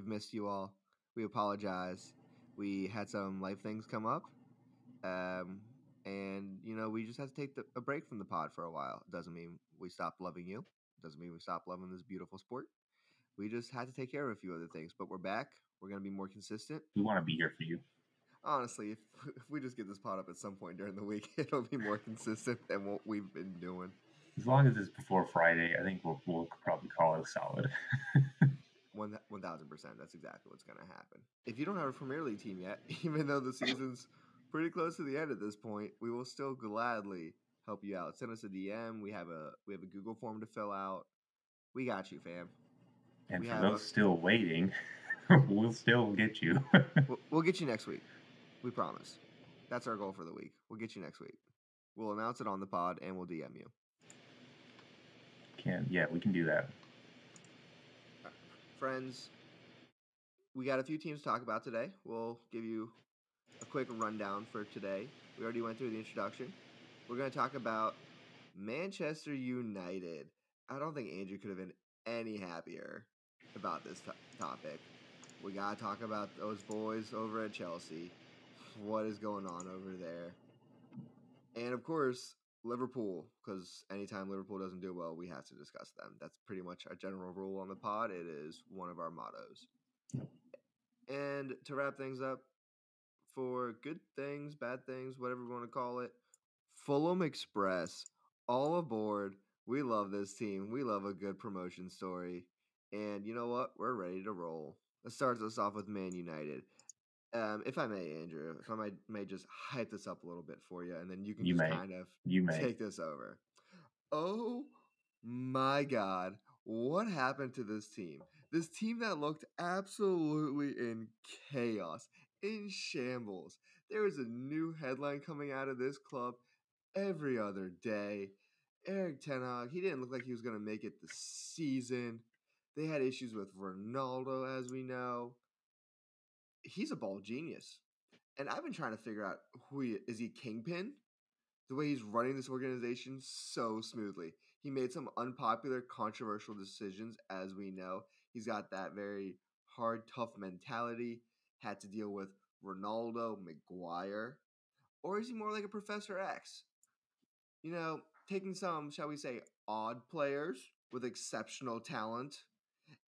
friends, welcome back. We've missed you all. We apologize. We had some life things come up, um, and you know we just had to take the, a break from the pod for a while. Doesn't mean we stopped loving you. Doesn't mean we stopped loving this beautiful sport. We just had to take care of a few other things, but we're back. We're gonna be more consistent. We want to be here for you. Honestly, if, if we just get this pod up at some point during the week, it'll be more consistent than what we've been doing. As long as it's before Friday, I think we'll, we'll probably call it solid. One one thousand percent. That's exactly what's going to happen. If you don't have a Premier League team yet, even though the season's pretty close to the end at this point, we will still gladly help you out. Send us a DM. We have a we have a Google form to fill out. We got you, fam. And We for those a- still waiting, we'll still get you. We'll, we'll get you next week. We promise. That's our goal for the week. We'll get you next week. We'll announce it on the pod and we'll DM you. can yeah, we can do that. Friends, we got a few teams to talk about today. We'll give you a quick rundown for today. We already went through the introduction. We're going to talk about Manchester United. I don't think Andrew could have been any happier about this to- topic. We got to talk about those boys over at Chelsea. What is going on over there? And of course, Liverpool, because anytime Liverpool doesn't do well, we have to discuss them. That's pretty much our general rule on the pod. It is one of our mottos. And to wrap things up, for good things, bad things, whatever we want to call it, Fulham Express, all aboard. We love this team. We love a good promotion story. And you know what? We're ready to roll. Let's start us off with Man United. Um, if I may, Andrew, if I might, may just hype this up a little bit for you, and then you can You just may. kind of You may. take this over. Oh my God. What happened to this team? This team that looked absolutely in chaos, in shambles. There is a new headline coming out of this club every other day. Erik Ten Hag, he didn't look like he was going to make it the season. They had issues with Ronaldo, as we know. He's a ball genius. And I've been trying to figure out who he is. He Kingpin? the way he's running this organization so smoothly. He made some unpopular, controversial decisions, as we know. He's got that very hard, tough mentality. Had to deal with Ronaldo, Maguire. Or is he more like a Professor X? You know, taking some, shall we say, odd players with exceptional talent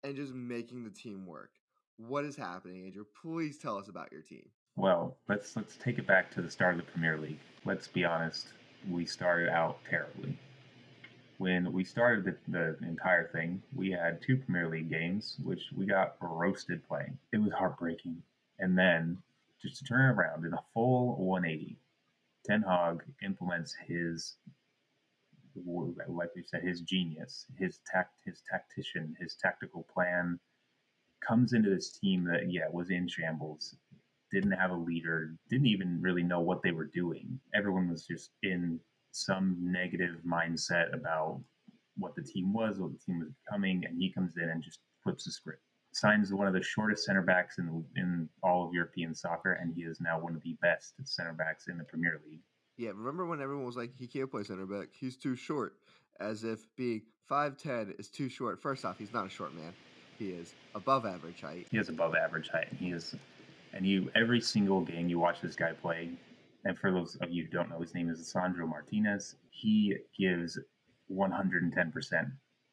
and just making the team work. What is happening, Andrew? Please tell us about your team. Well, let's let's take it back to the start of the Premier League. Let's be honest, we started out terribly. When we started the, the entire thing, we had two Premier League games, which we got roasted playing. It was heartbreaking. And then, just to turn around in a full 180, Ten Hag implements his, like we said, his genius, his tact, his tactician, his tactical plan, comes into this team that yeah was in shambles didn't have a leader, didn't even really know what they were doing. Everyone was just in some negative mindset about what the team was, what the team was becoming, and he comes in and just flips the script. Signs one of the shortest center backs in in all of European soccer, and he is now one of the best center backs in the Premier League. Yeah, remember when everyone was like, he can't play center back, he's too short, as if being 5'10 is too short. First off, he's not a short man, he is above average height. He has above average height, he is, and you every single game you watch this guy play, and for those of you who don't know, his name is Sandro Martinez. He gives 110 percent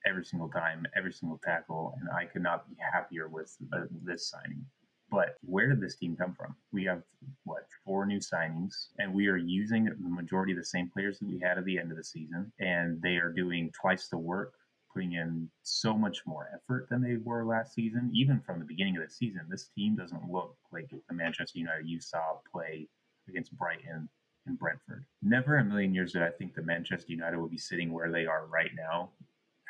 every single time, every single tackle, and I could not be happier with uh, this signing. But where did this team come from? We have what four new signings, and we are using the majority of the same players that we had at the end of the season, and they are doing twice the work, putting in so much more effort than they were last season. Even from the beginning of the season, this team doesn't look like the Manchester United you saw play against Brighton and Brentford. Never in a million years did I think that Manchester United would be sitting where they are right now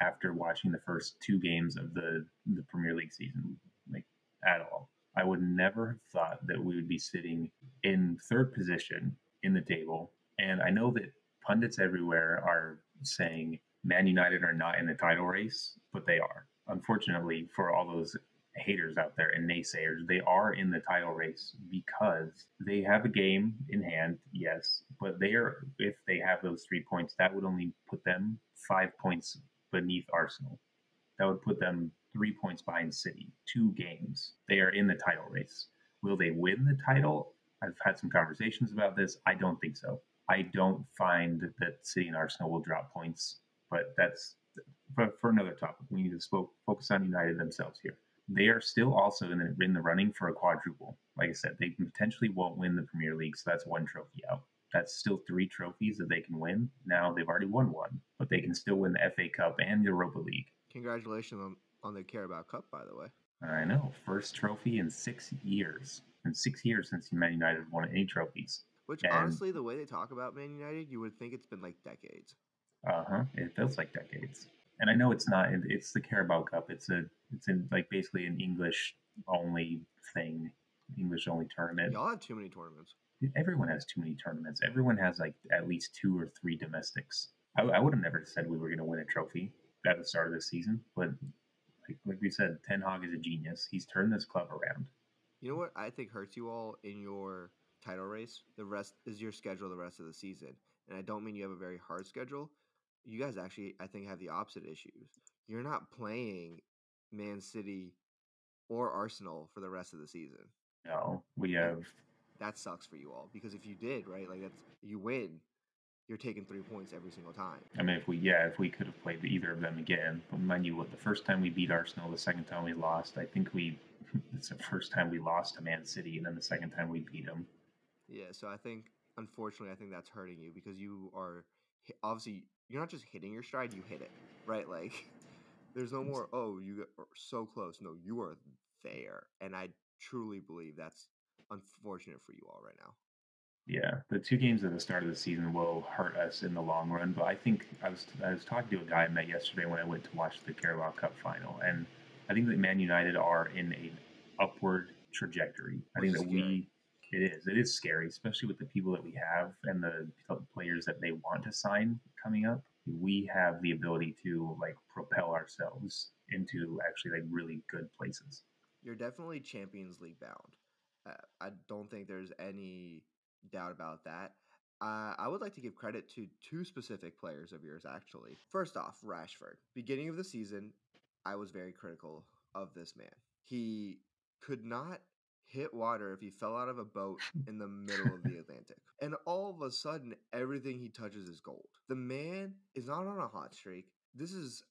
after watching the first two games of the the Premier League season, like at all. I would never have thought that we would be sitting in third position in the table. And I know that pundits everywhere are saying Man United are not in the title race, but they are. Unfortunately, for all those haters out there and naysayers, they are in the title race because they have a game in hand, yes, but they are if they have those three points, that would only put them five points beneath Arsenal. That would put them three points behind City, two games. They are in the title race. Will they win the title? I've had some conversations about this. I don't think so. I don't find that City and Arsenal will drop points, but that's for, for another topic. We need to spoke, focus on United themselves here. They are still also in the, in the running for a quadruple. Like I said, they potentially won't win the Premier League, so that's one trophy out. That's still three trophies that they can win. Now they've already won one, but they can still win the FA Cup and the Europa League. Congratulations on, on the Carabao Cup, by the way. I know, first trophy in six years. In six years since Man United won any trophies. Which And- honestly, the way they talk about Man United, you would think it's been like decades. Uh huh. It feels like decades. And I know it's not. It's the Carabao Cup. It's a. It's in like basically an English only thing, English only tournament. Y'all had too many tournaments. Everyone has too many tournaments. Everyone has like at least two or three domestics. I, I would have never said we were going to win a trophy at the start of the season, but like, like we said, Ten Hag is a genius. He's turned this club around. You know what I think hurts you all in your title race? The rest is your schedule the rest of the season. And I don't mean you have a very hard schedule. You guys actually, I think, have the opposite issues. You're not playing Man City or Arsenal for the rest of the season. No, we have That sucks for you all because if you did, right, like that's you win, you're taking three points every single time. I mean, if we, yeah, if we could have played either of them again, but mind you, what the first time we beat Arsenal, the second time we lost, I think we, it's the first time we lost to Man City, and then the second time we beat them. Yeah, so I think unfortunately I think that's hurting you because you are obviously you're not just hitting your stride, you hit it, right? Like there's no more oh you are so close. No, you are there, and I truly believe that's unfortunate for you all right now. Yeah, the two games at the start of the season will hurt us in the long run. But I think I was I was talking to a guy I met yesterday when I went to watch the Carabao Cup final, and I think that Man United are in an upward trajectory. I think that we it is it is scary, especially with the people that we have and the players that they want to sign coming up. We have the ability to like propel ourselves into actually like really good places. You're definitely Champions League bound. Uh, I don't think there's any doubt about that. Uh, I would like to give credit to two specific players of yours, actually. First off, Rashford. Beginning of the season, I was very critical of this man. He could not hit water if he fell out of a boat in the middle of the Atlantic. And all of a sudden, everything he touches is gold. The man is not on a hot streak. This is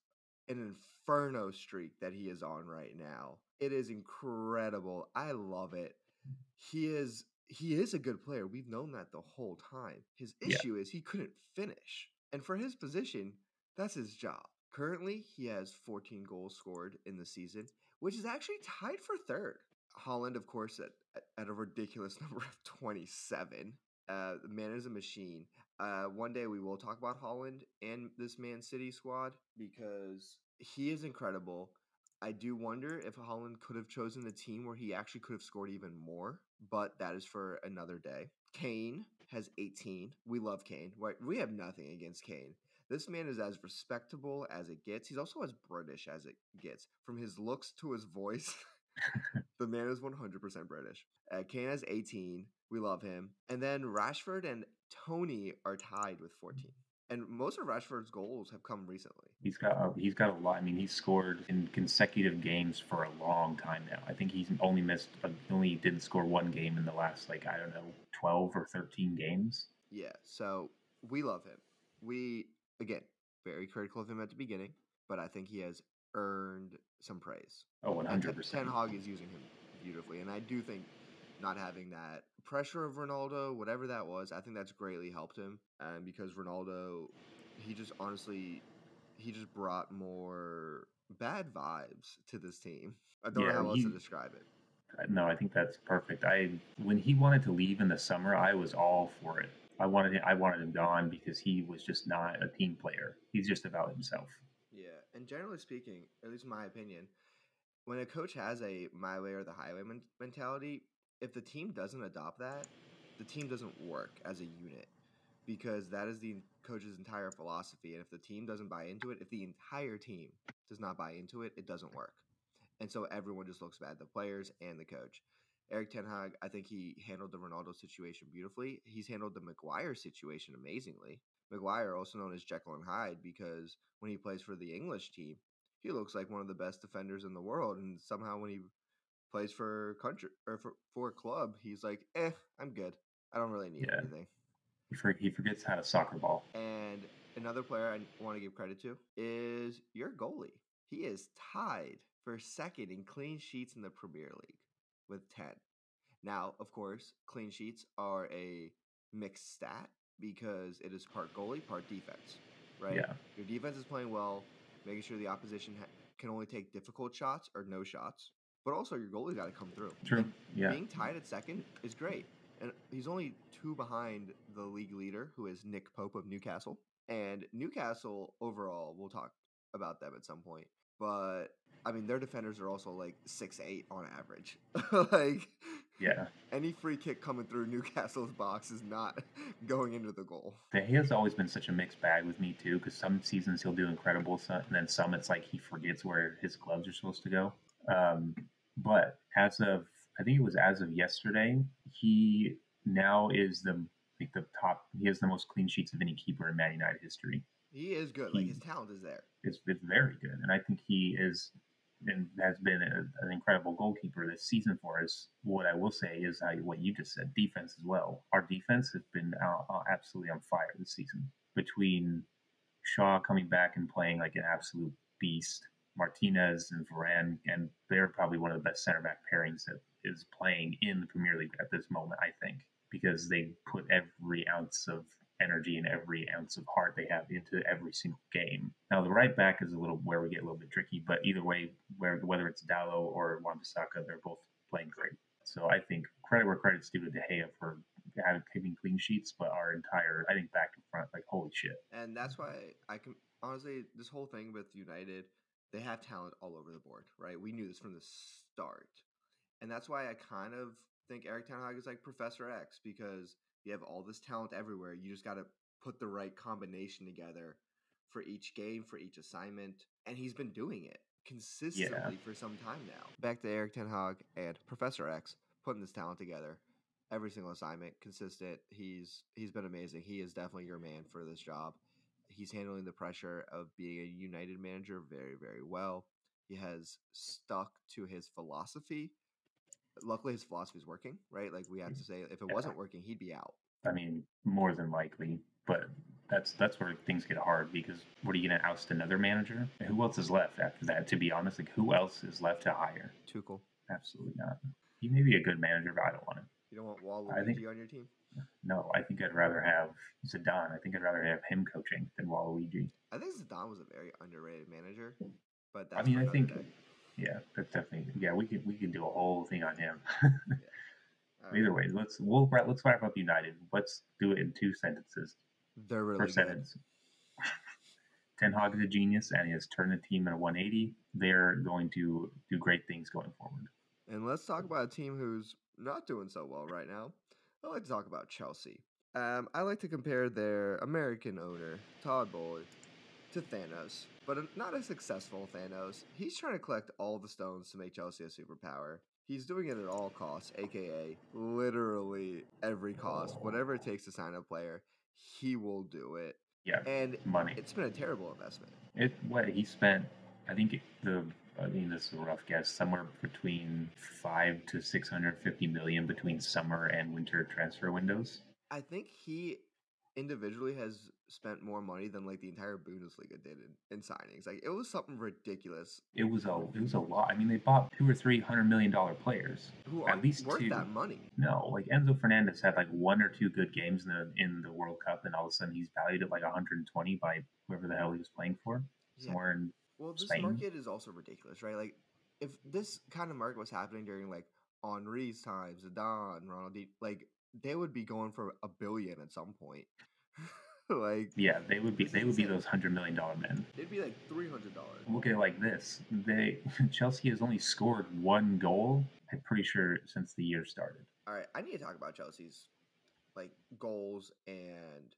an inferno streak that he is on right now. It is incredible. I love it. He is he is a good player. We've known that the whole time. His Yeah. issue is he couldn't finish. And for his position, that's his job. Currently, he has 14 goals scored in the season, which is actually tied for third. Haaland, of course, at, at- a ridiculous number of 27. Uh, the man is a machine. Uh, one day we will talk about Haaland and this Man City squad because he is incredible. I do wonder if Haaland could have chosen a team where he actually could have scored even more, but that is for another day. Kane has 18. We love Kane. Right? We have nothing against Kane. This man is as respectable as it gets. He's also as British as it gets. From his looks to his voice, the man is 100% British. Uh, Kane has 18. We love him. And then Rashford and Toney are tied with 14. And most of Rashford's goals have come recently. He's got a, he's got a lot. I mean, he's scored in consecutive games for a long time now. I think he's only missed uh, only didn't score one game in the last like I don't know twelve or thirteen games. Yeah, so we love him. We again very critical of him at the beginning, but I think he has earned some praise. Oh, one And hundred Ten percent. Ten Hag is using him beautifully, and I do think not having that pressure of Ronaldo, whatever that was, I think that's greatly helped him. Um, because Ronaldo, he just honestly, he just brought more bad vibes to this team. I don't Yeah, know how else to describe it. No, I think that's perfect. I when he wanted to leave in the summer, I was all for it. I wanted him, I wanted him gone because he was just not a team player. He's just about himself. And generally speaking, at least my opinion, when a coach has a my way or the highway men- mentality, if the team doesn't adopt that, the team doesn't work as a unit because that is the coach's entire philosophy. And if the team doesn't buy into it, if the entire team does not buy into it, it doesn't work. And so everyone just looks bad, the players and the coach. Erik Ten Hag, I think he handled the Ronaldo situation beautifully. He's handled the Maguire situation amazingly. Maguire, also known as Jekyll and Hyde, because when he plays for the English team, he looks like one of the best defenders in the world, and somehow when he plays for country or for, for a club, he's like, eh, I'm good. I don't really need Yeah. anything. He, for, he forgets how to soccer ball. And another player I want to give credit to is your goalie. He is tied for second in clean sheets in the Premier League with 10. Now, of course, clean sheets are a mixed stat because it is part goalie, part defense, right? Yeah. Your defense is playing well, making sure the opposition ha- can only take difficult shots or no shots, but also your goalie's got to come through. True. And Yeah. Being tied at second is great. And he's only two behind the league leader, who is Nick Pope of Newcastle. And Newcastle overall, we'll talk about them at some point. But I mean, their defenders are also like six eight on average. like Yeah. any free kick coming through Newcastle's box is not going into the goal. De has always been such a mixed bag with me too, because some seasons he'll do incredible, and then some it's like he forgets where his gloves are supposed to go. Um, but as of I think it was as of yesterday, he now is the like the top. He has the most clean sheets of any keeper in Man United history. He is good. Like his talent is there. It's, it's very good, and I think he is and has been a, an incredible goalkeeper this season for us. What I will say is how, what you just said, defense as well. Our defense has been uh, uh, absolutely on fire this season. Between Shaw coming back and playing like an absolute beast, Martinez and Varane, and they're probably one of the best center back pairings that is playing in the Premier League at this moment. I think because they put every ounce of energy and every ounce of heart they have into every single game. Now the right back is a little where we get a little bit tricky, but either way, where whether it's Dalot or Wan-Bissaka, they're both playing great. So I think credit where credit's due to De Gea for having clean sheets, but our entire I think back to front, like holy shit. And that's why I can honestly this whole thing with United, they have talent all over the board, right? We knew this from the start. And that's why I kind of think Erik Ten Hag is like Professor X because you have all this talent everywhere. You just got to put the right combination together for each game, for each assignment, and he's been doing it consistently for some time now. Back to Erik Ten Hag and Professor X putting this talent together. Every single assignment, consistent. He's he's been amazing. He is definitely your man for this job. He's handling the pressure of being a United manager very, very well. He has stuck to his philosophy. Luckily, his philosophy is working, right? Like we have mm. to say, if it Yeah. wasn't working, he'd be out. I mean, more than likely, but that's that's where things get hard because what are you going to oust another manager? Who else is left after that? To be honest, like who else is left to hire? Tuchel, Absolutely not. He may be a good manager, but I don't want him. you don't want I think- Waluigi on your team. No, I think I'd rather have Zidane. I think I'd rather have him coaching than Waluigi. I think Zidane was a very underrated manager, but I mean, I think day. Yeah, that's definitely yeah. We can we can do a whole thing on him. All right. Either way, let's we'll wrap- let's wrap up United. Let's do it in two sentences. they're really First good. sentence. Ten Hag is a genius and he has turned the team at a 180. They're going to do great things going forward. And let's talk about a team who's not doing so well right now. I like to talk about Chelsea. Um, I like to compare their American owner, Todd Boehly, to Thanos, but not a successful Thanos. He's trying to collect all the stones to make Chelsea a superpower. He's doing it at all costs, aka literally every cost. Whatever it takes to sign a player, he will do it. Yeah, And money. it's been a terrible investment. It what he spent. I think the. I mean, this is a rough guess. Somewhere between five to six hundred fifty million between summer and winter transfer windows. I think he individually has spent more money than like the entire Bundesliga did in, in signings. Like it was something ridiculous. It was a. It was a lot. I mean, they bought two or three hundred million dollar players. Who At least worth two. that money? No, like Enzo Fernandez had like one or two good games in the in the World Cup, and all of a sudden he's valued at like 120 by whoever the hell he was playing for. Yeah. Somewhere in Well, this Spain. market is also ridiculous, right? Like if this kind of market was happening during like Henry's time, Zidane, Ronaldinho, like they would be going for a billion at some point. like yeah, they would be they would be those hundred million dollar men. it'd be like three hundred dollars. Look at it like this: they Chelsea has only scored one goal. I'm pretty sure since the year started. All right, I need to talk about Chelsea's like goals and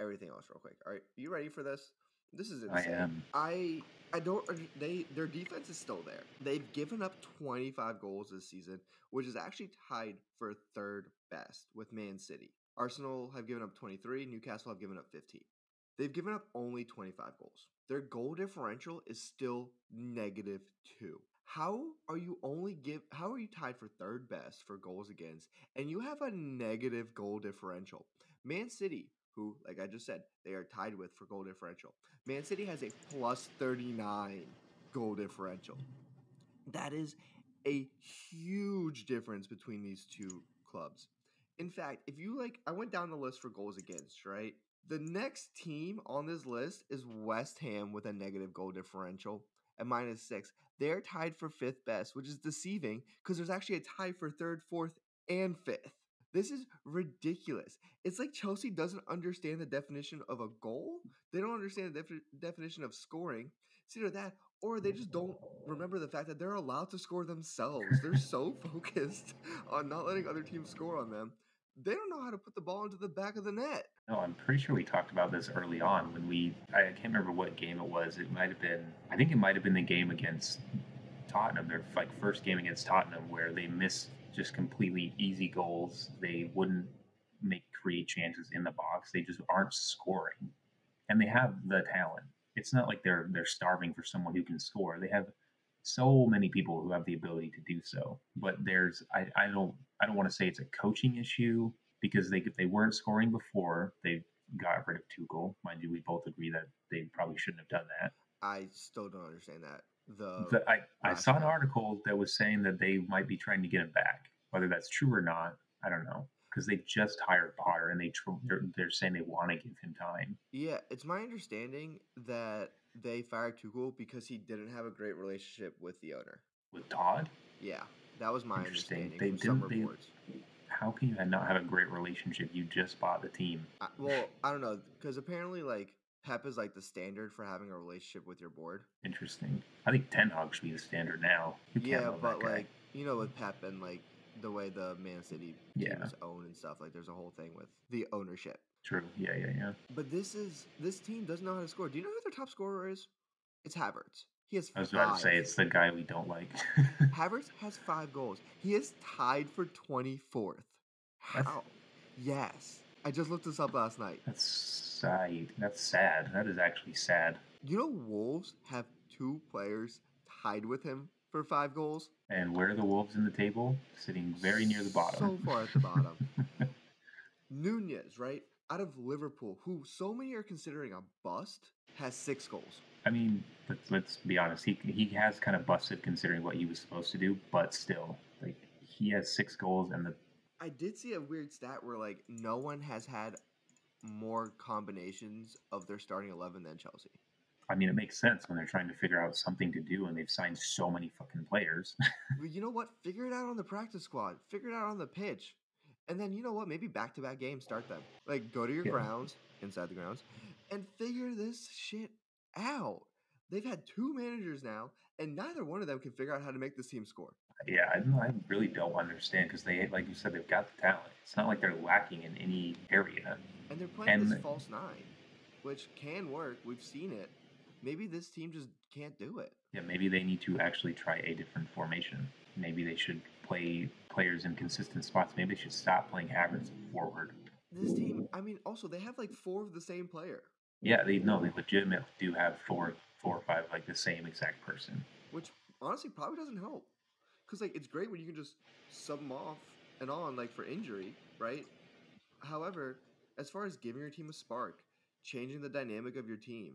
everything else real quick. All right, you ready for this? This is I insane. am. I I don't. They their defense is still there. They've given up 25 goals this season, which is actually tied for third best with Man City. Arsenal have given up 23. Newcastle have given up 15. they've given up only 25 goals. Their goal differential is still negative two. How are you only give how are you tied for third best for goals against and you have a negative goal differential? Man City, who, like I just said, they are tied with for goal differential. Man City has a plus 39 goal differential. That is a huge difference between these two clubs. In fact, if you like, I went down the list for goals against, right? The next team on this list is West Ham with a negative goal differential at minus six. They're tied for fifth best, which is deceiving because there's actually a tie for third, fourth, and fifth. This is ridiculous. It's like Chelsea doesn't understand the definition of a goal. They don't understand the defi- definition of scoring. It's either that or they just don't remember the fact that they're allowed to score themselves. They're so focused on not letting other teams score on them. They don't know how to put the ball into the back of the net. No, I'm pretty sure we talked about this early on when we. I can't remember what game it was. It might have been. I think it might have been the game against Tottenham. Their like first game against Tottenham where they missed just completely easy goals. They wouldn't make create chances in the box. They just aren't scoring, and they have the talent. It's not like they're they're starving for someone who can score. They have so many people who have the ability to do so. But there's I, I don't I don't want to say it's a coaching issue because they they weren't scoring before. They got rid of Tuchel. Mind you, we both agree that they probably shouldn't have done that. I still don't understand that. The, The- I, I saw an article that was saying that they might be trying to get him back. Whether that's true or not, I don't know. Because they just hired Potter and they they're, they're saying they want to give him time. Yeah, it's my understanding that they fired Tuchel because he didn't have a great relationship with the owner. With Todd, Yeah, that was my understanding They didn't- they- how can you not have a great relationship? You just bought the team. I, well, I don't know because apparently, like Pep is like the standard for having a relationship with your board. Interesting. I think Ten Hag should be the standard now. You Yeah, but like you know, with Pep and like the way the Man City Yeah. is owned and stuff, like there's a whole thing with the ownership. True. Yeah, yeah, yeah. But this is this team doesn't know how to score. Do you know who their top scorer is? It's Havertz. He has I was five. about to say it's the guy we don't like. Havertz has five goals. He is tied for 24th. That's- How? Yes. I just looked this up last night. That's sad. That's sad. That is actually sad. You know, Wolves have two players tied with him for five goals. And where are the Wolves in the table? Sitting very near the bottom. So far at the bottom. Nunez, right? Out of Liverpool, who so many are considering a bust, has six goals. I mean, let's, let's be honest. He he has kind of busted considering what he was supposed to do, but still, like he has six goals, and the I did see a weird stat where, like, no one has had more combinations of their starting 11 than Chelsea. I mean, it makes sense when they're trying to figure out something to do, and they've signed so many fucking players. But you know what? Figure it out on the practice squad. Figure it out on the pitch. And then you know what? Maybe back to back games, start them. Like go to your Yeah. grounds, inside the grounds, and figure this shit out. They've had two managers now, and neither one of them can figure out how to make this team score. Yeah, I, don't- I really don't understand because they, like you said, they've got the talent. It's not like they're lacking in any area. And they're playing And- this false nine, which can work. We've seen it. Maybe this team just can't do it. Yeah, maybe they need to actually try a different formation. Maybe they should play players in consistent spots. Maybe they should stop playing Havertz forward. This team, I mean, also they have like four of the same player, Yeah, they no, they legitimately do have four, four or five like the same exact person. which honestly probably doesn't help. Because like it's great when you can just sub them off and on like for injury, right? However, as far as giving your team a spark, changing the dynamic of your team,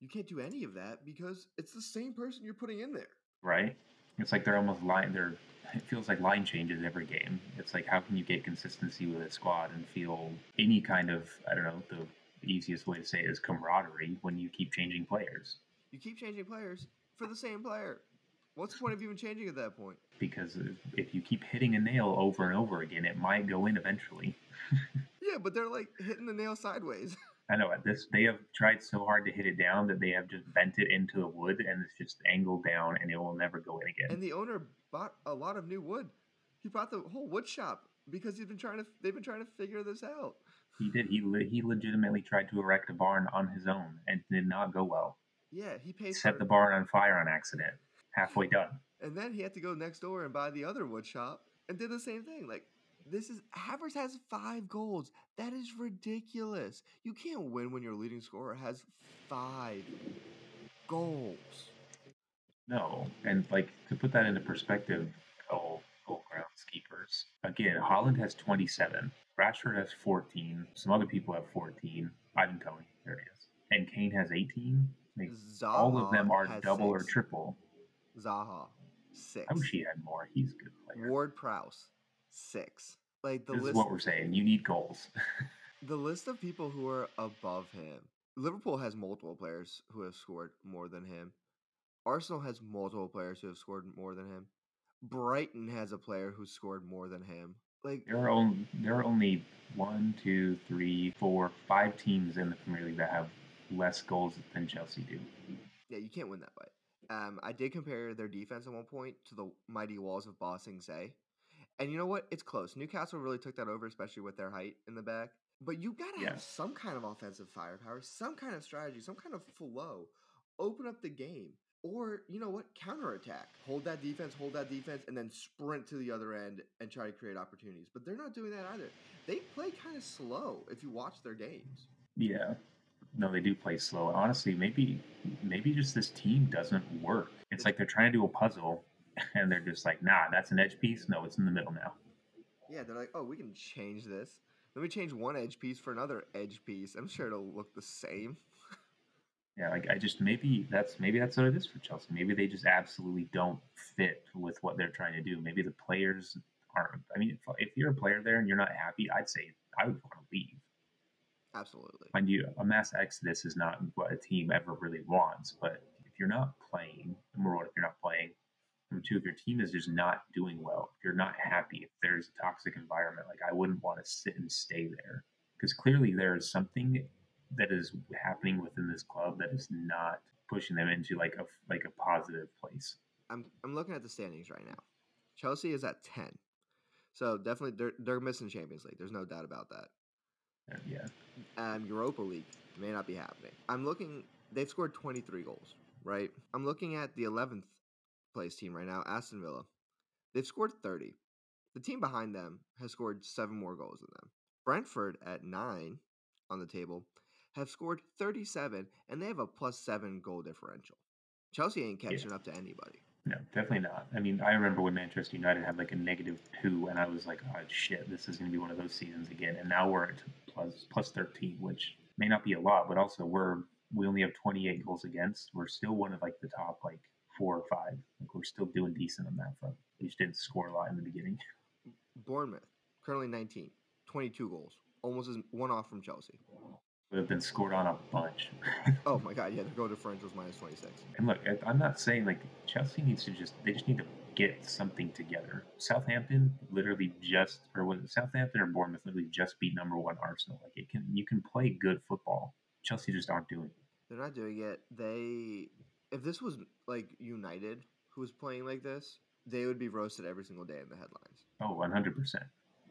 you can't do any of that because it's the same person you're putting in there. right? It's like they're almost line. They're. It feels like line changes every game. It's like how can you get consistency with a squad and feel any kind of I don't know the easiest way to say it is camaraderie when you keep changing players You keep changing players for the same player. What's the point of even changing at that point? because if- you keep hitting a nail over and over again, it might go in eventually. Yeah, but they're like hitting the nail sideways. I know at this they have tried so hard to hit it down that they have just bent it into the wood and it's just angled down and it will never go in again. and the owner bought a lot of new wood. He bought the whole wood shop because he's been trying to. They've been trying to figure this out. He did. He le- he legitimately tried to erect a barn on his own and did not go well. Yeah, he paid Set for the barn on fire on accident. Halfway done. And then he had to go next door and buy the other wood shop and did the same thing. Like, This is Havertz has five goals. That is ridiculous. You can't win when your leading scorer has five goals. No, and like to put that into perspective, goal goal groundskeepers. Again, Haaland has 27, Rashford has 14, some other people have 14. Ivan Toney, there he is, and Kane has 18. Like, all of them are double or triple. Zaha, six. I wish he had more. He's a good player. Ward Prowse, six. Like the this is what we're saying. You need goals. the list of people who are above him. Liverpool has multiple players who have scored more than him. Arsenal has multiple players who have scored more than him. Brighton has a player who scored more than him. Like there are only there are only one, two, three, four, five teams in the Premier League that have less goals than Chelsea do. Yeah, you can't win that way. Um, I did compare their defense at one point to the mighty walls of Ba Sing Se. And you know what? It's close. Newcastle really took that over, especially with their height in the back. But you got to Yeah. have some kind of offensive firepower, some kind of strategy, some kind of flow. Open up the game. Or, you know what? Counterattack. Hold that defense, hold that defense, and then sprint to the other end and try to create opportunities. But they're not doing that either. They play kind of slow if you watch their games. Yeah. No, they do play slow. Honestly, maybe maybe just this team doesn't work. It's like they're trying to do a puzzle and they're just like, nah, that's an edge piece. No, it's in the middle now. Yeah, they're like, oh, we can change this. Let me change one edge piece for another edge piece. I'm sure it'll look the same. Yeah, like I just maybe that's maybe that's what it is for Chelsea. Maybe they just absolutely don't fit with what they're trying to do. Maybe the players aren't. I mean, if, if you're a player there and you're not happy, I'd say I would want to leave. Absolutely. Mind you, a mass exodus is not what a team ever really wants. But if you're not playing, number one, if you're not playing, number two, if your team is just not doing well, if you're not happy, if there's a toxic environment, like I wouldn't want to sit and stay there because clearly there is something that is happening within this club that is not pushing them into like a like a positive place. I'm I'm looking at the standings right now. Chelsea is at ten, so definitely they're they're missing Champions League. There's no doubt about that. And yeah, Um, Europa League may not be happening. I'm looking. They've scored 23 goals, right? I'm looking at the 11th place team right now, Aston Villa. They've scored 30. The team behind them has scored seven more goals than them. Brentford at nine on the table have scored 37, and they have a plus seven goal differential. Chelsea ain't Yeah. catching up to anybody. No, definitely not. I mean, I remember when Manchester United had like a negative two, and I was like, oh shit, this is going to be one of those seasons again. And now we're at plus plus 13, which may not be a lot, but also we're we only have 28 goals against. We're still one of like the top like four or five. Like we're still doing decent on that front. We just didn't score a lot in the beginning. Bournemouth, currently 19, 22 goals, almost as one off from Chelsea. We've been scored on a bunch. Oh my god, yeah, their goal differential is minus 26. And look, I'm not saying like Chelsea needs to just they just need to get something together. Southampton literally just or was it Southampton or Bournemouth literally just beat number one Arsenal. Like it can you can play good football. Chelsea just aren't doing it. They're not doing it. They, if this was like United who was playing like this, they would be roasted every single day in the headlines. Oh, 100 percent.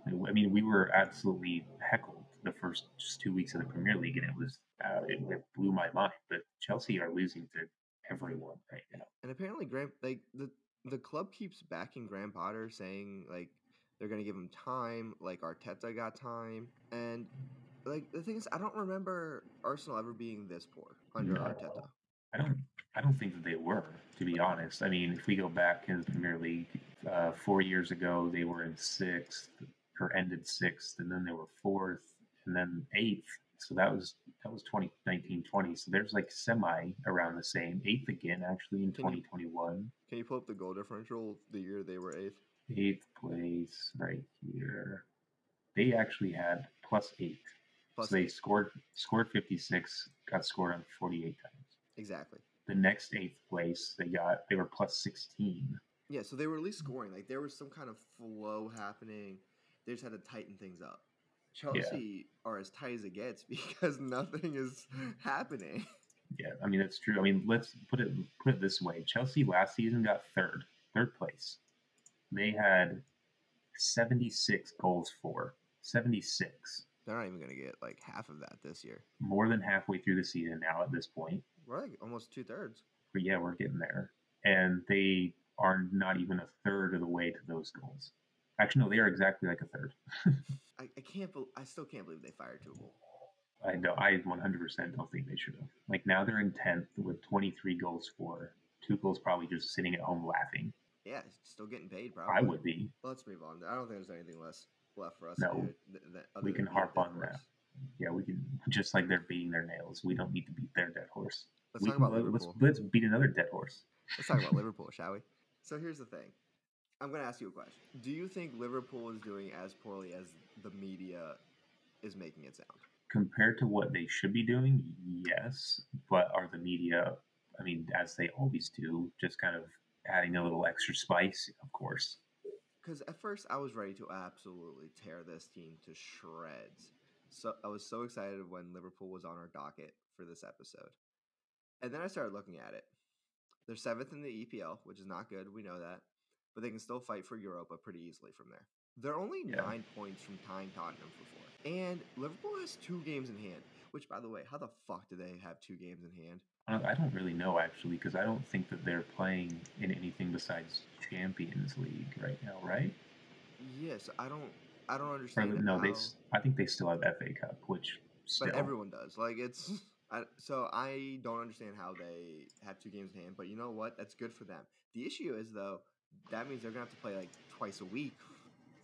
I mean, we were absolutely heckled the first just two weeks of the Premier League, and it was uh, it, it blew my mind. But Chelsea are losing to everyone right now. And apparently, Graham, like the the club keeps backing Graham Potter, saying like they're gonna give him time, like Arteta got time, and like the thing is, I don't remember Arsenal ever being this poor under No. Arteta. I don't. I don't think that they were, to be honest. I mean, if we go back in the Premier League, uh, four years ago, they were in sixth or ended sixth, and then they were fourth, and then eighth. So that was that was 2019 20. So there's like semi around the same. Eighth again, actually, in Can you- 2021. Can you pull up the goal differential the year they were eighth? Eighth place right here. They actually had plus eight. Plus so they eight. scored scored 56, got scored on 48 times. Exactly. The next eighth place, they got they were plus 16. Yeah, so they were at least scoring. Like there was some kind of flow happening. They just had to tighten things up. Chelsea are as tight as it gets because nothing is happening. Yeah, I mean that's true. I mean, let's put it put it this way: Chelsea last season got third, third place. They had seventy six goals for seventy six, They're not even gonna get like half of that this year. more than halfway through the season now at this point. We're like almost two thirds. But yeah, we're getting there, and they are not even a third of the way to those goals. Actually, no, they are exactly like a third. I, I can't. Be, I still can't believe they fired Tuchel. I know. I 100% don't think they should have. Like now they're in tenth with 23 goals for. Tuchel's probably just sitting at home laughing. Yeah, still getting paid. Probably. I would be. Let's move on. I don't think there's anything less left for us. No. th- th- We can harp on horse. that. Yeah, we can. Just like they're beating their nails, we don't need to beat their dead horse. Let's we talk can, about let- let's, let's beat another dead horse. Let's talk about Liverpool, shall we? So here's the thing. I'm going to ask you a question. Do you think Liverpool is doing as poorly as the media is making it sound? Compared to what they should be doing, yes. But are the media, I mean, as they always do, just kind of adding a little extra spice? Of course. Because at first I was ready to absolutely tear this team to shreds. So I was so excited when Liverpool was on our docket for this episode. And then I started looking at it. They're seventh in the EPL, which is not good. We know that. But they can still fight for Europa pretty easily from there. They're only Yeah. nine points from tying Tottenham for four. And Liverpool has two games in hand. Which, by the way, how the fuck do they have two games in hand? I don't really know actually, because I don't think that they're playing in anything besides Champions League right now, right? Yes, I don't. I don't Or, understand. no, they. how- I think they still have FA Cup, which still. But everyone does. Like it's I, so I don't understand how they have two games in hand. But you know what? That's good for them. The issue is though that means they're gonna have to play like twice a week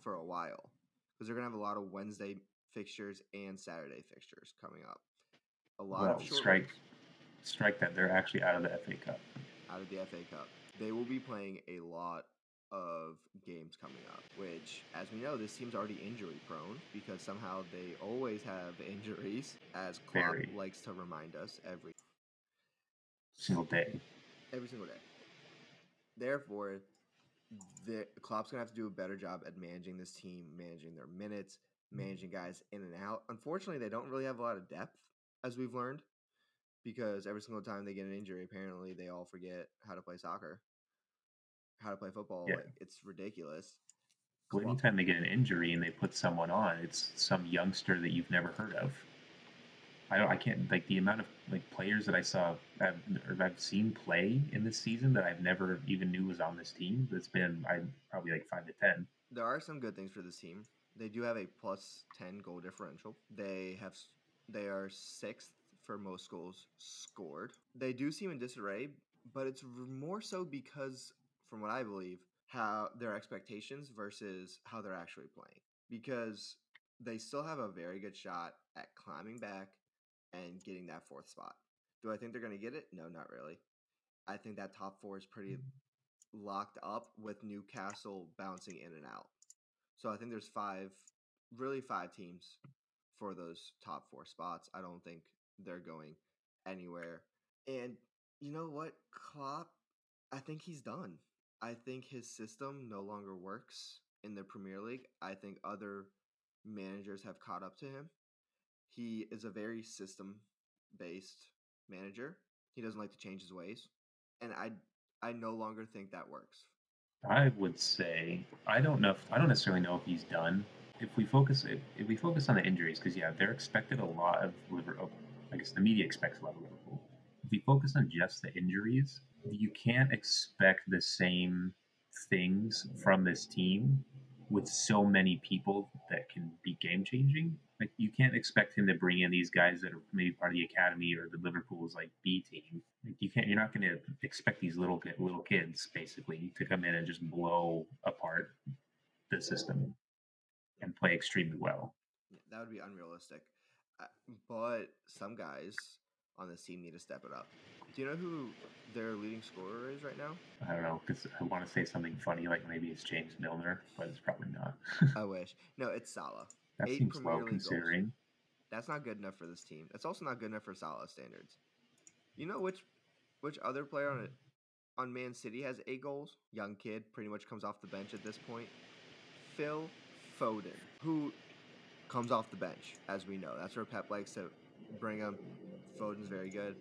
for a while because they're gonna have a lot of Wednesday fixtures and Saturday fixtures coming up. A lot well, of strike, weeks strike that. They're actually out of the FA Cup. out of the FA Cup. They will be playing a lot of games coming up, which, as we know, this team's already injury prone because somehow they always have injuries, as Klopp Very. likes to remind us every Single day. every single day. Therefore, the Klopp's gonna have to do a better job at managing this team, managing their minutes, mm-hmm. managing guys in and out. Unfortunately, they don't really have a lot of depth, as we've learned, because every single time they get an injury, apparently they all forget how to play soccer, how to play football. Yeah. Like, it's ridiculous. Well, anytime they get an injury and they put someone on, it's some youngster that you've never heard of. I don't. I can't like the amount of like players that I saw I've, or I've seen play in this season that I've never even knew was on this team. That's been I probably like five to ten. there are some good things for this team. They do have a plus ten goal differential. They have they are sixth for most goals scored. They do seem in disarray, but it's more so because, from what I believe, how their expectations versus how they're actually playing. Because they still have a very good shot at climbing back and getting that fourth spot. Do I think they're going to get it? No, not really. I think that top four is pretty mm-hmm. locked up with Newcastle bouncing in and out. So I think there's five, really five teams for those top four spots. I don't think they're going anywhere. And you know what, Klopp, I think he's done. I think his system no longer works in the Premier League. I think other managers have caught up to him. He is a very system based manager. He doesn't like to change his ways. And I I no longer think that works. I would say I don't know. If, I don't necessarily know if he's done. If we focus, if, if we focus on the injuries, because yeah, they're expected a lot of Liverpool. I guess the media expects a lot of Liverpool. If we focus on just the injuries, you can't expect the same things from this team with so many people that can be game changing. Like you can't expect him to bring in these guys that are maybe part of the academy or the Liverpool's like B team. Like you can't. You're not going to expect these little little kids basically to come in and just blow apart the system and play extremely well. Yeah, that would be unrealistic. Uh, but some guys on this team need to step it up. Do you know who their leading scorer is right now? I don't know because I want to say something funny like maybe it's James Milner, but it's probably not. I wish. No, it's Salah. That Eight seems Premier low League goals. That's not good enough for this team. That's also not good enough for Salah standards. You know which which other player on it on Man City has eight goals? Young kid, pretty much comes off the bench at this point. Phil Foden, who comes off the bench, as we know. That's where Pep likes to bring him. Foden's very good.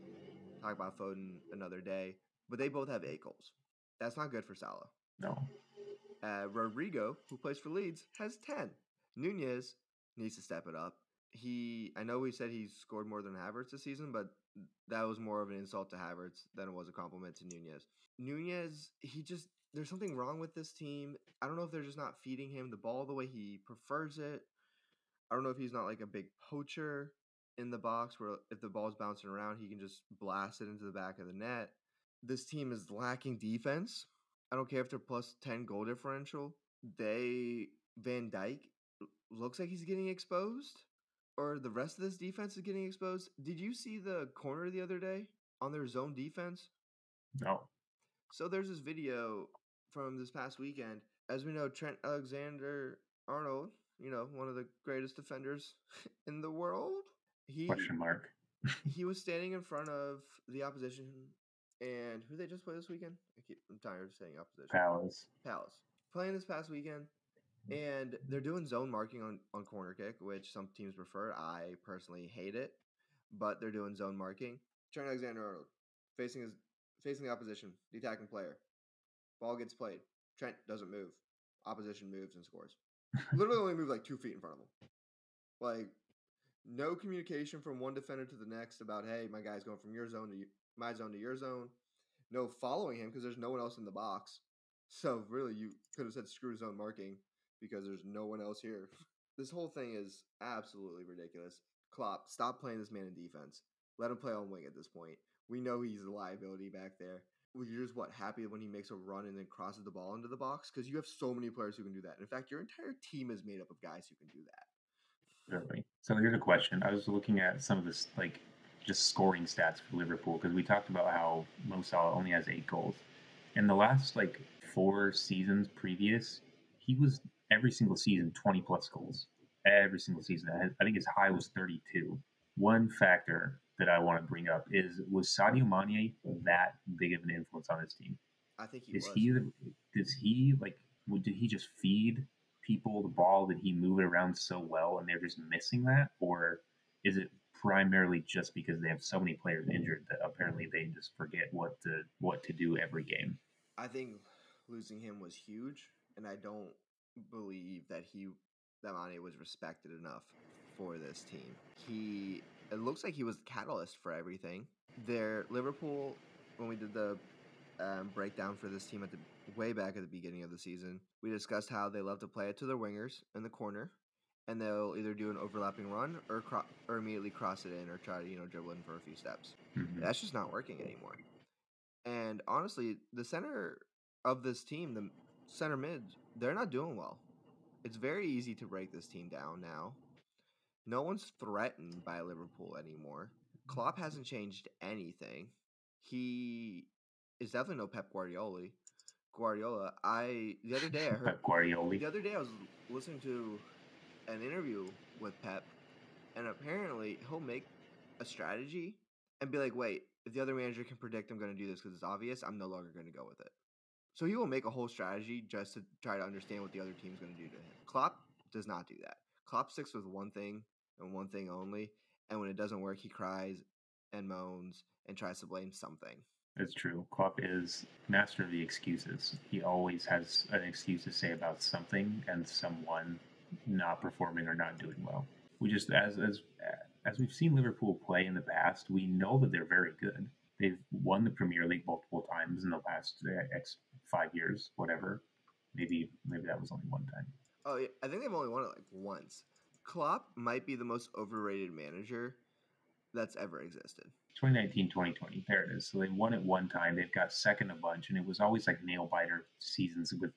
Talk about Foden another day. But they both have eight goals. That's not good for Salah. No, Uh, Rodrigo, who plays for Leeds, has 10. Nunez needs to step it up. he I know we said he scored more than Havertz this season, but that was more of an insult to Havertz than it was a compliment to Nunez. Nunez, he just there's something wrong with this team. I don't know if they're just not feeding him the ball the way he prefers it. I don't know if he's not like a big poacher in the box where if the ball's bouncing around, he can just blast it into the back of the net. This team is lacking defense. I don't care if they're plus 10 goal differential. They Van Dijk looks like he's getting exposed or the rest of this defense is getting exposed. Did you see the corner the other day on their zone defense? No. So there's this video from this past weekend. As we know, Trent Alexander Arnold, you know, one of the greatest defenders in the world. He Question mark. he was standing in front of the opposition and who they just play this weekend? I keep I'm tired of saying opposition. Palace. Palace. Playing this past weekend and they're doing zone marking on, on corner kick, which some teams prefer. I personally hate it, but they're doing zone marking. Trent Alexander Arnold facing his facing the opposition, the attacking player. Ball gets played. Trent doesn't move. Opposition moves and scores. Literally only move like two feet in front of him. Like no communication from one defender to the next about hey, my guy's going from your zone to my zone to your zone. No following him because there's no one else in the box. So really, you could have said screw zone marking because there's no one else here. This whole thing is absolutely ridiculous. Klopp, stop playing this man in defense. Let him play on wing at this point. We know he's a liability back there. You're just what happy when he makes a run and then crosses the ball into the box because you have so many players who can do that. In fact, your entire team is made up of guys who can do that. Really. So here's a question. I was looking at some of this, like, just scoring stats for Liverpool because we talked about how Mo Salah only has eight goals. In the last like four seasons previous, he was every single season 20 plus goals. Every single season. I think his high was 32. One factor that I want to bring up is was Sadio Mane that big of an influence on his team? I think he Is was. he does he like did he just feed people the ball? Did he move it around so well and they're just missing that, or is it primarily just because they have so many players injured that apparently they just forget what to what to do every game? I think losing him was huge, and I don't believe that he that Mane was respected enough for this team. He it looks like he was the catalyst for everything. There, Liverpool, when we did the um, breakdown for this team at the way back at the beginning of the season, we discussed how they love to play it to their wingers in the corner, and they'll either do an overlapping run or cro- or immediately cross it in or try to you know dribble in for a few steps. Mhm. That's just not working anymore. And honestly, the center of this team, the center mid, they're not doing well. It's very easy to break this team down now. No one's threatened by Liverpool anymore. Klopp hasn't changed anything. He is definitely no Pep Guardiola. Guardiola. I the other day I heard Pep Guardiola. the other day I was listening to an interview with Pep, and apparently he'll make a strategy and be like, "Wait, if the other manager can predict I'm going to do this because it's obvious, I'm no longer going to go with it." So he will make a whole strategy just to try to understand what the other team's going to do to him. Klopp does not do that. Klopp sticks with one thing and one thing only, and when it doesn't work, he cries and moans and tries to blame something. It's true. Klopp is master of the excuses. He always has an excuse to say about something and someone not performing or not doing well. We just as as as we've seen Liverpool play in the past, we know that they're very good. They've won the Premier League multiple times in the last uh, X five years, whatever. Maybe maybe that was only one time. Oh, yeah, I think they've only won it like once. Klopp might be the most overrated manager that's ever existed. 2019 2020 there it is so they won it one time they've got second a bunch and it was always like nail biter seasons with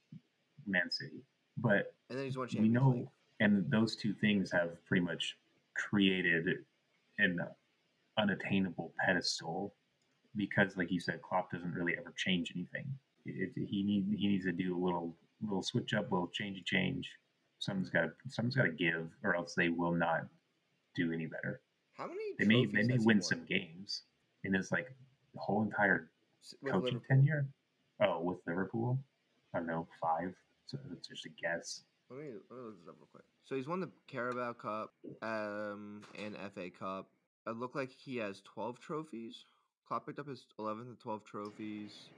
man city but And then he's won we know League. and those two things have pretty much created an unattainable pedestal because like you said Klopp doesn't really ever change anything it, he need he needs to do a little little switch up little change change something's got to something's got to give or else they will not do any better How many? they may they may win won some games in his like whole entire with coaching Liverpool? tenure. Oh, with Liverpool, I don't know five. So it's just a guess. Let me, let me look this up real quick. So he's won the Carabao Cup um, and FA Cup. It looked like he has 12 trophies. Klopp picked up his 11th and 12 trophies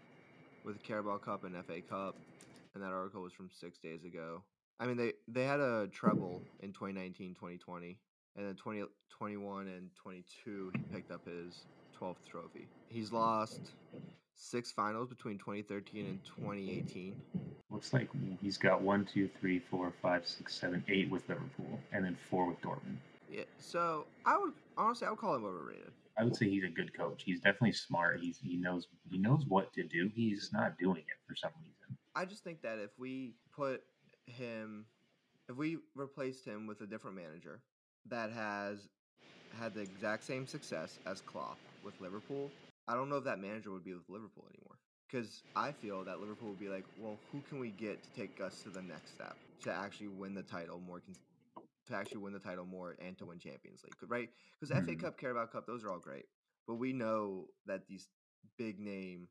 with the Carabao Cup and FA Cup. And that article was from six days ago. I mean, they, they had a treble in 2019 2020. and then 20, and 22, he picked up his 12th trophy. He's lost six finals between 2013 and 2018. Looks like he's got one, two, three, four, five, six, seven, eight with Liverpool, and then four with Dortmund. Yeah, so I would honestly I would call him overrated. I would say he's a good coach. He's definitely smart. He's he knows he knows what to do. He's not doing it for some reason. I just think that if we put him, if we replaced him with a different manager that has had the exact same success as Klopp with Liverpool, I don't know if that manager would be with Liverpool anymore. Because I feel that Liverpool would be like, well, who can we get to take us to the next step to actually win the title more, to actually win the title more, and to win Champions League, right? Because FA Mhm. Cup, Carabao Cup, those are all great, but we know that these big name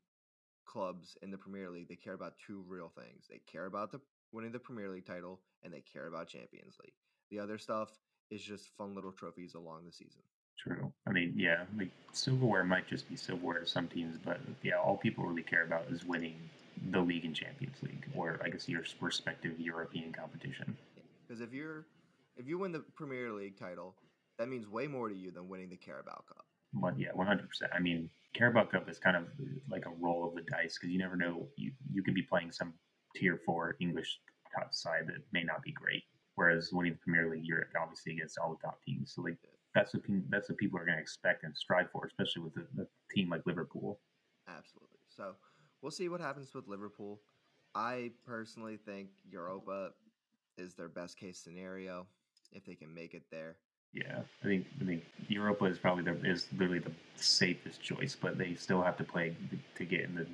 clubs in the Premier League they care about two real things: they care about the winning the Premier League title, and they care about Champions League. The other stuff is just fun little trophies along the season. True. I mean, yeah, like silverware might just be silverware to some teams, but yeah, all people really care about is winning the league and Champions League, or I guess your respective European competition. Because if you're if you win the Premier League title, that means way more to you than winning the Carabao Cup. But yeah, one hundred percent. I mean, Carabao Cup is kind of like a roll of the dice because you never know. You you could be playing some tier four English top side that may not be great. Whereas winning the Premier League, you're obviously against all the top teams. So like that's what pe- that's what people are going to expect and strive for, especially with a, a team like Liverpool. Absolutely. So we'll see what happens with Liverpool. I personally think Europa is their best case scenario if they can make it there. Yeah, I think I think Europa is probably the is literally the safest choice, but they still have to play to get in the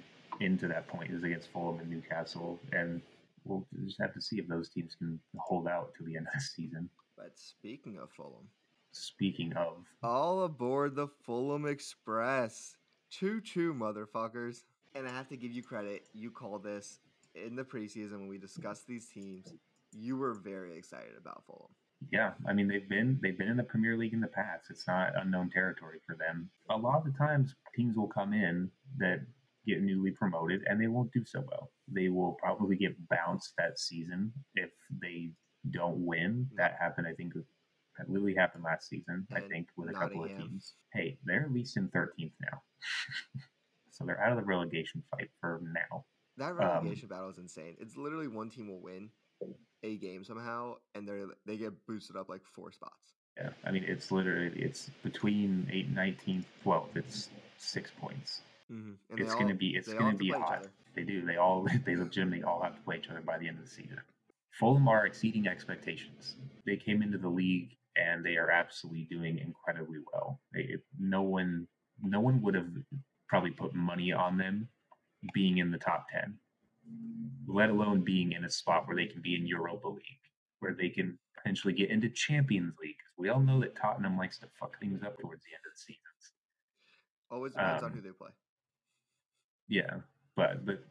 into that point is against Fulham and Newcastle, and we'll just have to see if those teams can hold out to the end of the season. But speaking of Fulham, Speaking of, all aboard the Fulham Express. Choo choo, motherfuckers. And I have to give you credit. You called this in the preseason when we discussed these teams. You were very excited about Fulham. Yeah, I mean they've been they've been in the Premier League in the past. It's not unknown territory for them. A lot of the times, teams will come in that get newly promoted and they won't do so well. They will probably get bounced that season if they don't win. That happened, I think. That literally happened last season. I think with a couple of teams. Hey, they're at least in 13th now, so they're out of the relegation fight for now. That Um, relegation battle is insane. It's literally one team will win a game somehow, and they they get boosted up like four spots. Yeah, I mean it's literally it's between 8 and 19th, 12th. It's six points. Mm-hmm. And It's gonna be- it's gonna be hot. They do. They all they legitimately all have to play each other by the end of the season. Fulham are exceeding expectations. They came into the league and they are absolutely doing incredibly well. They, no one no one would have probably put money on them being in the top ten, let alone being in a spot where they can be in Europa League, where they can potentially get into Champions League. We all know that Tottenham likes to fuck things up towards the end of the seasons. Always depends on Um, who they play. Yeah, but but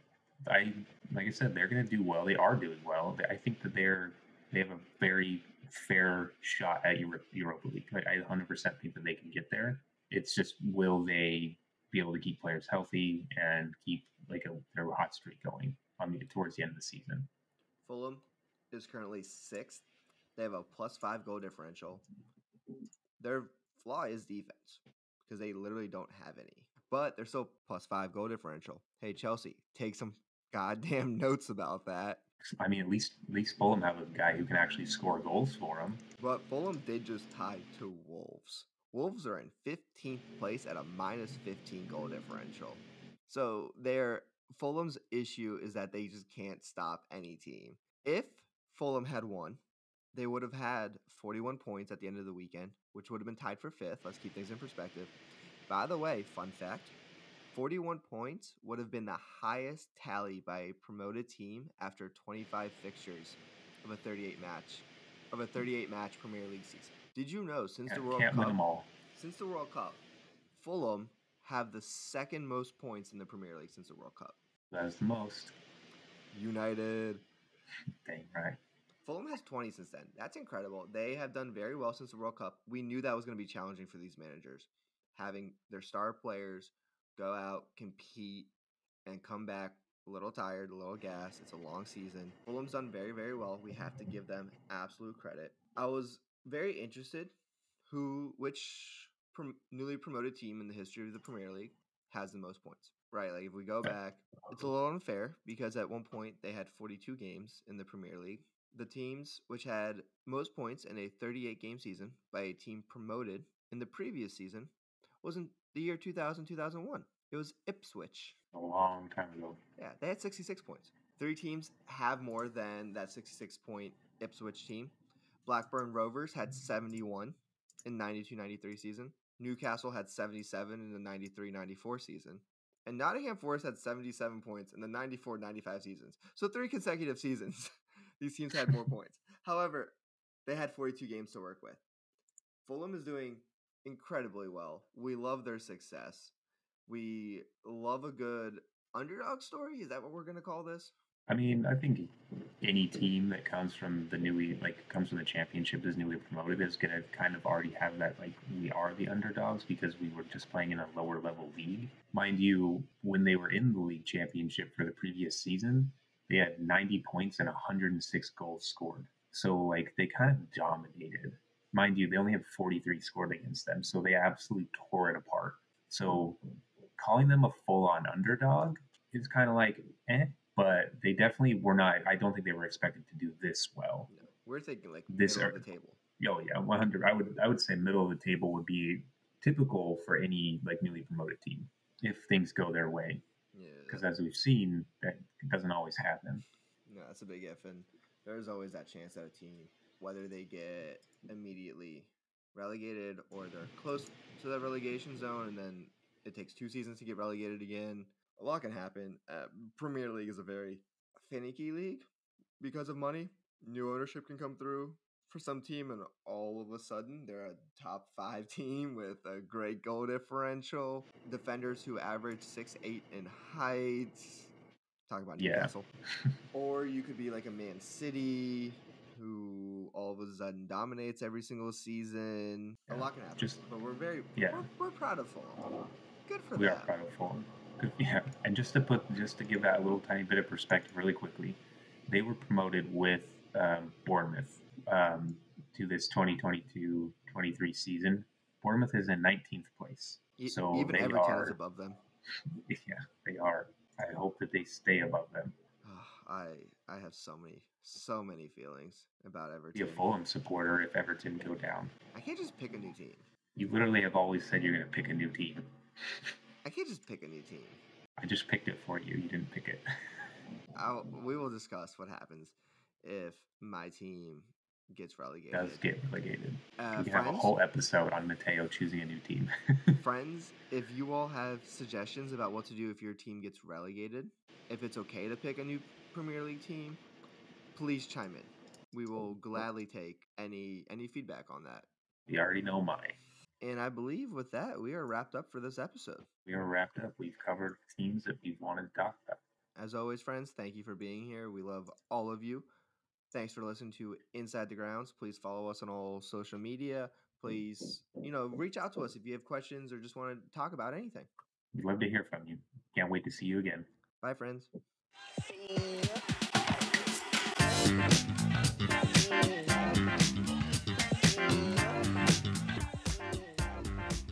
I like I said, they're going to do well. They are doing well. I think that they're they have a very fair shot at Euro- Europa League. Like, I 100% think that they can get there. It's just will they be able to keep players healthy and keep like a their hot streak going on the towards the end of the season? Fulham is currently sixth. They have a plus five goal differential. Their flaw is defense because they literally don't have any. But they're still plus five goal differential. Hey Chelsea, take some goddamn notes about that. I mean, at least at least Fulham have a guy who can actually score goals for them. But Fulham did just tie to Wolves. Wolves are in 15th place at a minus 15 goal differential. So their Fulham's issue is that they just can't stop any team. If Fulham had won, they would have had 41 points at the end of the weekend, which would have been tied for fifth. Let's keep things in perspective. By the way, fun fact 41 points would have been the highest tally by a promoted team after 25 fixtures of a 38 match of a 38 match Premier League season. Did you know since the World Cup since the World Cup, Fulham have the second most points in the Premier League since the World Cup. That's the most. United. Dang right. Fulham has 20 since then. That's incredible. They have done very well since the World Cup. We knew that was going to be challenging for these managers, having their star players go out, compete, and come back a little tired, a little gassed. It's a long season. Fulham's done very, very well. We have to give them absolute credit. I was very interested who which prom- newly promoted team in the history of the Premier League has the most points. Right, like if we go back, it's a little unfair because at one point they had 42 games in the Premier League. The teams which had most points in a 38 game season by a team promoted in the previous season wasn't the year 2000 2001. It was Ipswich. A long time ago. Yeah, they had 66 points. Three teams have more than that 66 point Ipswich team. Blackburn Rovers had 71 in 92 93 season. Newcastle had 77 in the 93 94 season. And Nottingham Forest had 77 points in the 94 95 seasons. So three consecutive seasons, these teams had more points. However, they had 42 games to work with. Fulham is doing incredibly well. We love their success. We love a good underdog story. Is that what we're going to call this? I mean, I think any team that comes from the newly like comes from the championship is newly promoted is going to kind of already have that like we are the underdogs because we were just playing in a lower level league. Mind you, when they were in the league championship for the previous season, they had 90 points and 106 goals scored. So like they kind of dominated. Mind you, they only had 43 scored against them, so they absolutely tore it apart. So calling them a full on underdog is kind of like eh but they definitely were not. I don't think they were expected to do this well. No, we're thinking like This middle of the table. Oh yeah, one hundred. I would I would say middle of the table would be typical for any like newly promoted team if things go their way. Yeah, Because as we've seen, that doesn't always happen. no, that's a big if, and there's always that chance that a team, whether they get immediately relegated or they're close to the relegation zone, and then it takes two seasons to get relegated again. A lot can happen. Uh, Premier League is a very finicky league because of money. New ownership can come through for some team, and all of a sudden they're a top five team with a great goal differential. Defenders who average six eight in height. Talk about Yeah. Newcastle. or you could be like a Man City who all of a sudden dominates every single season. A Yeah, lot can happen. just- but we're very yeah. we're, we're proud of Fulham. Good for we them. are proud of Fulham. Yeah, and just to put just to give that a little tiny bit of perspective, really quickly, they were promoted with um, Bournemouth um, to this 2022-23 season. Bournemouth is in 19th place. E- so Even they Everton are- is above them. Yeah, they are. I hope that they stay above them. I I have so many so many feelings about Everton. Be a Fulham supporter if Everton go down. I can't just pick a new team. You literally have always said you're going to pick a new team. I can't just pick a new team. I just picked it for you. You didn't pick it. I'll, we will discuss what happens if my team gets relegated. does get relegated. Uh, we can have a whole episode on Mateo choosing a new team. friends, if you all have suggestions about what to do if your team gets relegated, if it's okay to pick a new Premier League team, please chime in. We will gladly take any any feedback on that. we already know mine. And I believe with that, we are wrapped up for this episode. We are wrapped up. We've covered teams that we've wanted to talk about. As always, friends, thank you for being here. We love all of you. Thanks for listening to Inside the Grounds. Please follow us on all social media. Please, you know, reach out to us if you have questions or just want to talk about anything. We'd love to hear from you. Can't wait to see you again. Bye, friends. See ya.